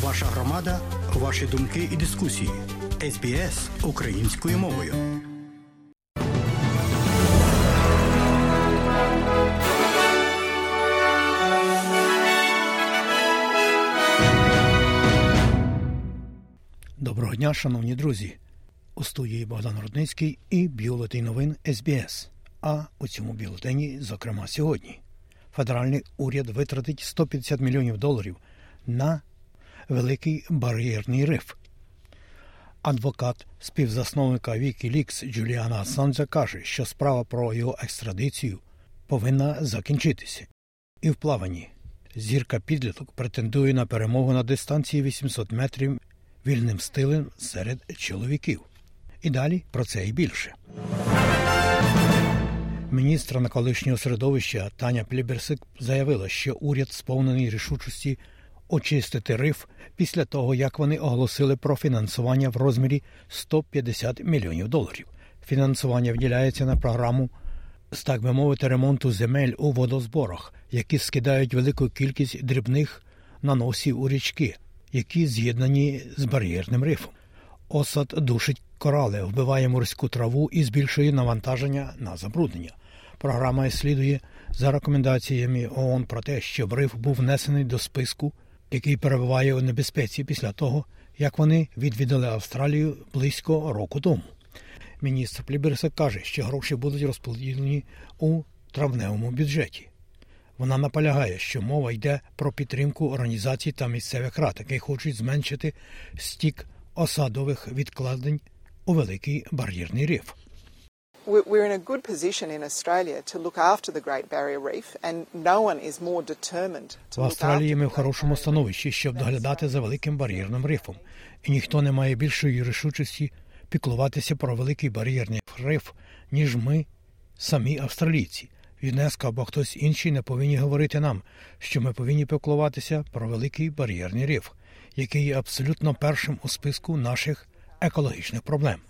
Ваша громада, ваші думки і дискусії. СБС українською мовою. Доброго дня, шановні друзі. У студії Богдан Рудницький і бюлетень новин СБС. А у цьому бюлетені, зокрема, сьогодні, федеральний уряд витратить 150 мільйонів доларів на великий бар'єрний риф. Адвокат співзасновника Wikileaks Джуліана Асанджа каже, що справа про його екстрадицію повинна закінчитися. І в плаванні зірка підліток претендує на перемогу на дистанції 800 метрів вільним стилем серед чоловіків. І далі про це і більше. Міністра на колишнього середовища Таня Пліберсик заявила, що уряд сповнений рішучості очистити риф після того, як вони оголосили про фінансування в розмірі 150 мільйонів доларів. Фінансування вділяється на програму з так би мовити ремонту земель у водозборах, які скидають велику кількість дрібних наносів у річки, які з'єднані з бар'єрним рифом. Осад душить корали, вбиває морську траву і збільшує навантаження на забруднення. Програма слідує за рекомендаціями ООН про те, щоб риф був внесений до списку, який перебуває у небезпеці після того, як вони відвідали Австралію близько року тому. Міністр Пліберсек каже, що гроші будуть розподілені у травневому бюджеті. Вона наполягає, що мова йде про підтримку організацій та місцевих рад, які хочуть зменшити стік осадових відкладень у великий бар'єрний риф. We're in a good position in Australia to look after the Great Barrier Reef, and no one is more determined to В Австралії ми в хорошому становищі, щоб доглядати за великим бар'єрним рифом, і ніхто не має більшої рішучості піклуватися про великий бар'єрний риф, ніж ми, самі австралійці. ЮНЕСКО або хтось інший не повинні говорити нам, що ми повинні піклуватися про великий бар'єрний риф, який є абсолютно першим у списку наших екологічних проблем.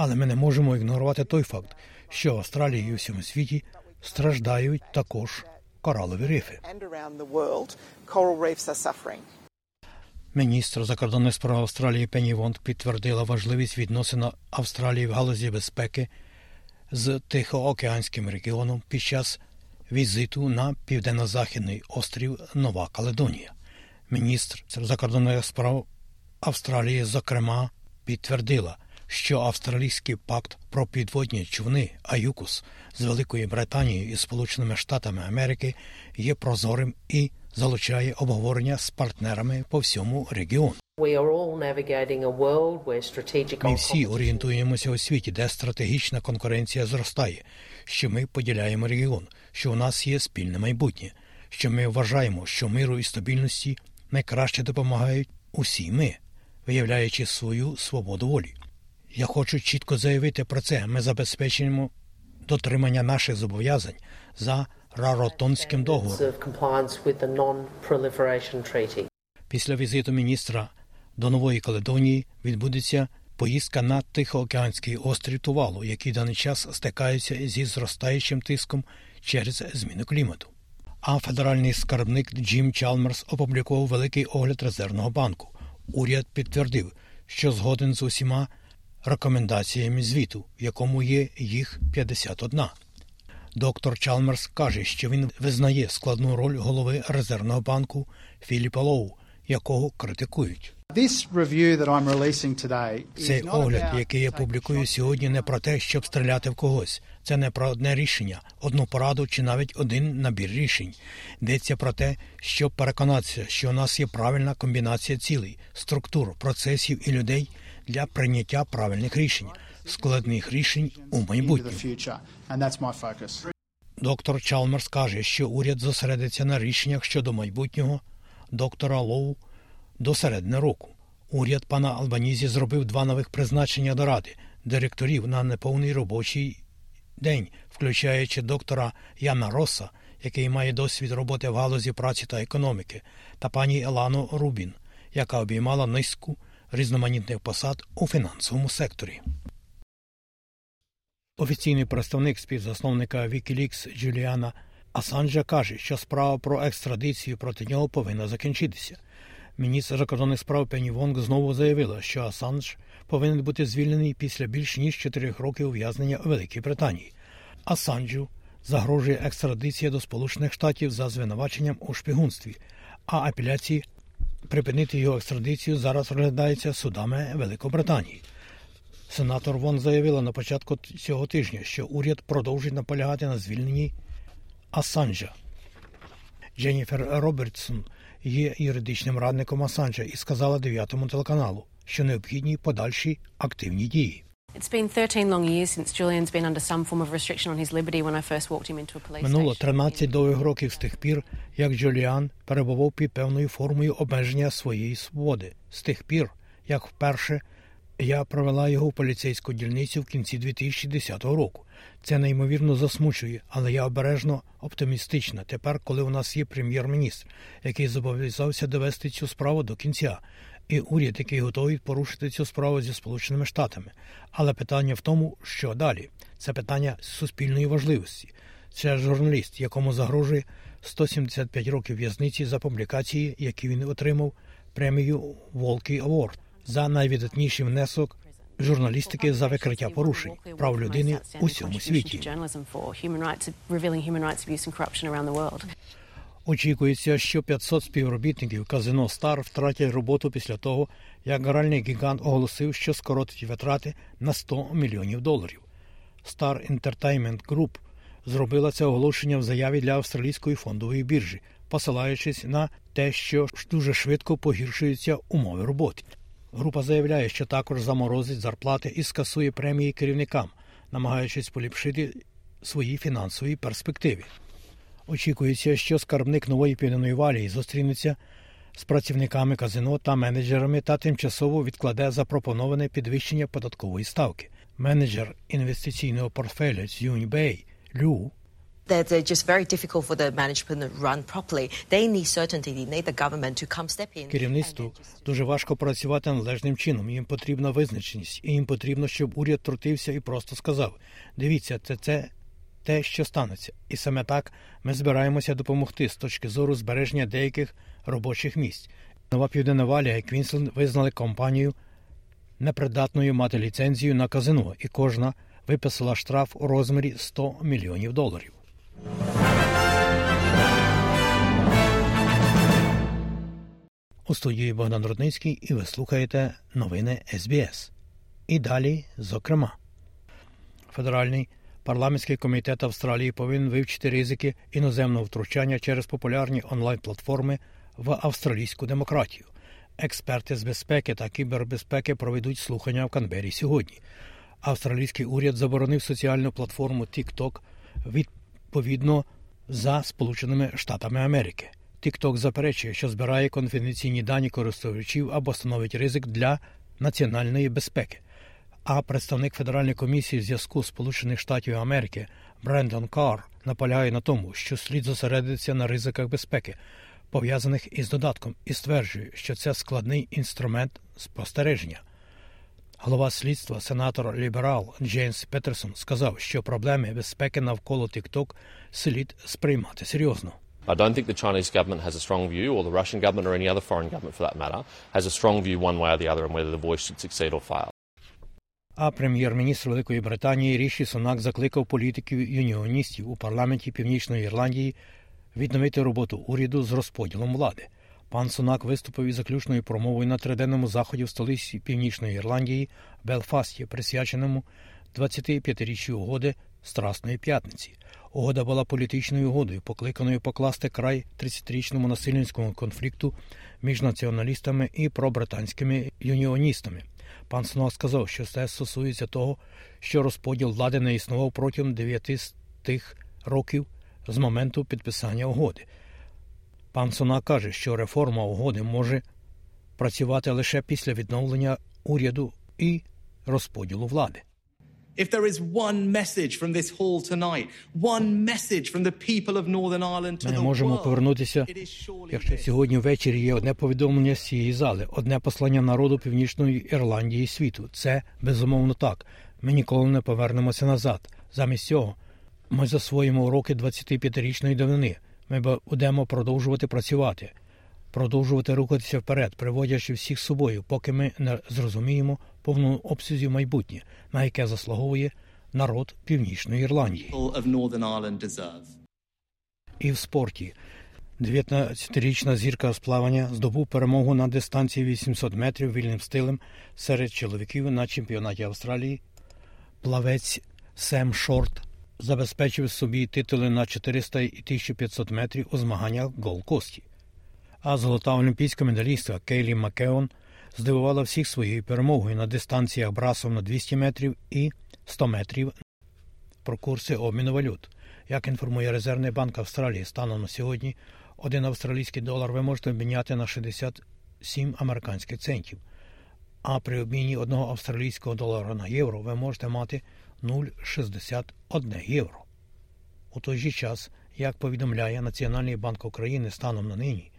Але ми не можемо ігнорувати той факт, що в Австралії і у всьому світі страждають також коралові рифи. Міністр закордонних справ Австралії Пенні Вонт підтвердила важливість відносин Австралії в галузі безпеки з Тихоокеанським регіоном під час візиту на південно-західний острів Нова Каледонія. Міністр закордонних справ Австралії, зокрема, підтвердила, що австралійський пакт про підводні човни АЮКУС з Великою Британією і Сполученими Штатами Америки є прозорим і залучає обговорення з партнерами по всьому регіону. Ми всі орієнтуємося у світі, де стратегічна конкуренція зростає, що ми поділяємо регіон, що у нас є спільне майбутнє, що ми вважаємо, що миру і стабільності найкраще допомагають усі ми, виявляючи свою свободу волі. Я хочу чітко заявити про це. Ми забезпечуємо дотримання наших зобов'язань за Раротонським договором. Після візиту міністра до Нової Каледонії відбудеться поїздка на Тихоокеанський острів Тувалу, який в даний час стикається зі зростаючим тиском через зміну клімату. А федеральний скарбник Джим Чалмерс опублікував великий огляд резервного банку. Уряд підтвердив, що згоден з усіма рекомендаціями звіту, в якому є їх 51. Доктор Чалмерс каже, що він визнає складну роль голови резервного банку Філіпа Лоу, якого критикують. Цей огляд, який я публікую сьогодні, не про те, щоб стріляти в когось. Це не про одне рішення, одну пораду чи навіть один набір рішень. Йдеться про те, щоб переконатися, що у нас є правильна комбінація цілей, структур, процесів і людей для прийняття правильних рішень, складних рішень у майбутньому. Доктор Чалмерс каже, що уряд зосередиться на рішеннях щодо майбутнього доктора Лоу до середини року. Уряд пана Албанізі зробив два нових призначення до ради директорів на неповний робочий день, включаючи доктора Яна Роса, який має досвід роботи в галузі праці та економіки, та пані Елану Рубін, яка обіймала низку різноманітних посад у фінансовому секторі. Офіційний представник співзасновника Wikileaks Джуліана Асанджа каже, що справа про екстрадицію проти нього повинна закінчитися. Міністр закордонних справ Пені Вонг знову заявила, що Асанж повинен бути звільнений після більш ніж чотирьох років ув'язнення у Великій Британії. Асанджу загрожує екстрадиція до Сполучених Штатів за звинуваченням у шпигунстві, а апеляції припинити його екстрадицію зараз розглядається судами Великобританії. Сенатор Вон заявила на початку цього тижня, що уряд продовжить наполягати на звільненні Асанжа. Дженніфер Робертсон є юридичним радником Асанжа і сказала дев'ятому телеканалу, що необхідні подальші активні дії. It's been 13 long years since Julian's been under some form of restriction on his liberty when I first walked him into a police Минуло 13 довгих років з тих пір, як Джуліан перебував під певною формою обмеження своєї свободи. З тих пір, як вперше я провела його в поліцейську дільницю в кінці 2010 року. Це неймовірно засмучує, але я обережно оптимістична тепер, коли у нас є прем'єр-міністр, який зобов'язався довести цю справу до кінця, і уряд, який готовий порушити цю справу зі Сполученими Штатами. Але питання в тому, що далі. Це питання суспільної важливості. Це журналіст, якому загрожує 175 років в'язниці за публікації, які він отримав премію Волкі Award за найвидатніший внесок журналістики за викриття порушень прав людини у всьому світі. Очікується, що 500 співробітників казино Стар втратять роботу після того, як гральний гігант оголосив, що скоротить витрати на 100 мільйонів доларів. Star Entertainment Group зробила це оголошення в заяві для австралійської фондової біржі, посилаючись на те, що дуже швидко погіршуються умови роботи. Група заявляє, що також заморозить зарплати і скасує премії керівникам, намагаючись поліпшити свої фінансові перспективи. Очікується, що скарбник нової південної валії зустрінеться з працівниками казино та менеджерами та тимчасово відкладе запропоноване підвищення податкової ставки. Менеджер інвестиційного портфеля Бей Лю They're, they're just very difficult for the management to run properly. They need certainty. They need the government to come step in. керівництву дуже важко працювати належним чином. Їм потрібна визначеність, і їм потрібно, щоб уряд трутився і просто сказав: дивіться, це це те, що станеться. І саме так ми збираємося допомогти з точки зору збереження деяких робочих місць. Нова Південна Валія і Квінсленд визнали компанію непридатною мати ліцензію на казино, і кожна виписала штраф у розмірі 100 мільйонів доларів. У студії Богдан Рудницький і ви слухаєте новини СБС. І далі, зокрема, Федеральний парламентський комітет Австралії повинен вивчити ризики іноземного втручання через популярні онлайн-платформи в австралійську демократію. Експерти з безпеки та кібербезпеки проведуть слухання в Канбері сьогодні. Австралійський уряд заборонив соціальну платформу TikTok відповідно за Сполученими Штатами Америки. TikTok заперечує, що збирає конфіденційні дані користувачів або становить ризик для національної безпеки. А представник Федеральної комісії зв'язку Сполучених Штатів Америки Брендон Карр наполягає на тому, що слід зосередитися на ризиках безпеки, пов'язаних із додатком, і стверджує, що це складний інструмент спостереження. Голова слідства, сенатор ліберал Джеймс Патерсон, сказав, що проблеми безпеки навколо TikTok слід сприймати серйозно. I don't think the Chinese government has a strong view, or the Russian government, or any other foreign government for that matter, has a strong view one way or the other on whether the voice should succeed or fail. А прем'єр-міністр Великої Британії Ріші Сунак закликав політиків юніоністів у парламенті Північної Ірландії відновити роботу уряду з розподілом влади. Пан Сунак виступив із заключною промовою на триденному заході в столиці Північної Ірландії Белфасті, присвяченому 25-річчю угоди Страсної п'ятниці. Угода була політичною угодою, покликаною покласти край 30-річному насильницькому конфлікту між націоналістами і пробританськими юніоністами. Пан Сно сказав, що це стосується того, що розподіл влади не існував протягом дев'яти з тих років з моменту підписання угоди. Пан Сона каже, що реформа угоди може працювати лише після відновлення уряду і розподілу влади. If there is one message from this hall tonight, one message from the people of Northern Ireland to Ми можемо повернутися, якщо сьогодні ввечері є одне повідомлення з цієї зали, одне послання народу Північної Ірландії і світу. Це безумовно так. Ми ніколи не повернемося назад. Замість цього ми засвоїмо уроки 25-річної давнини. Ми будемо продовжувати працювати. Продовжувати рухатися вперед, приводячи всіх з собою, поки ми не зрозуміємо повну обсязі майбутнє, на яке заслуговує народ Північної Ірландії. І в спорті 19-річна зірка з плавання здобув перемогу на дистанції 800 метрів вільним стилем серед чоловіків на чемпіонаті Австралії. Плавець Сем Шорт забезпечив собі титули на 400 і 1500 метрів у змаганнях Голд-Кості. А золота олімпійська медалістка Кейлі Макеон здивувала всіх своєю перемогою на дистанціях брасом на 200 метрів і 100 метрів про курси обміну валют. Як інформує Резервний банк Австралії, станом на сьогодні один австралійський долар ви можете обміняти на 67 американських центів, а при обміні одного австралійського долара на євро ви можете мати 0,61 євро. У той же час, як повідомляє Національний банк України станом на нині,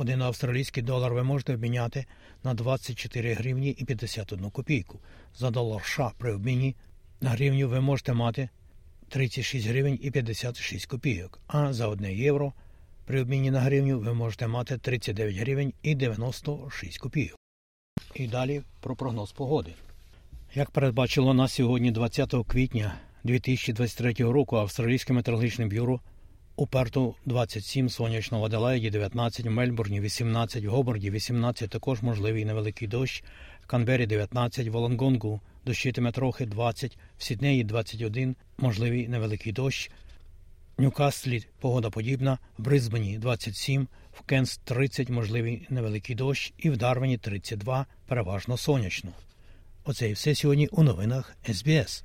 один австралійський долар ви можете обміняти на 24 гривні і 51 копійку. За долар США при обміні на гривню ви можете мати 36 гривень і 56 копійок, а за 1 євро при обміні на гривню ви можете мати 39 гривень і 96 копійок. І далі про прогноз погоди. Як передбачило на сьогодні, 20 квітня 2023 року, Австралійське метеорологічне бюро у Перту 27, сонячно в Аделаїді 19, в Мельбурні 18, в Гоборді 18, також можливий невеликий дощ, в Канбері 19, в Олонгонгу дощитиме трохи 20, в Сіднеї 21, можливий невеликий дощ, в Ньюкаслі погода подібна, в Брисбені 27, в Кенс 30, можливий невеликий дощ, і в Дарвені 32, переважно сонячно. Оце і все сьогодні у новинах СБС.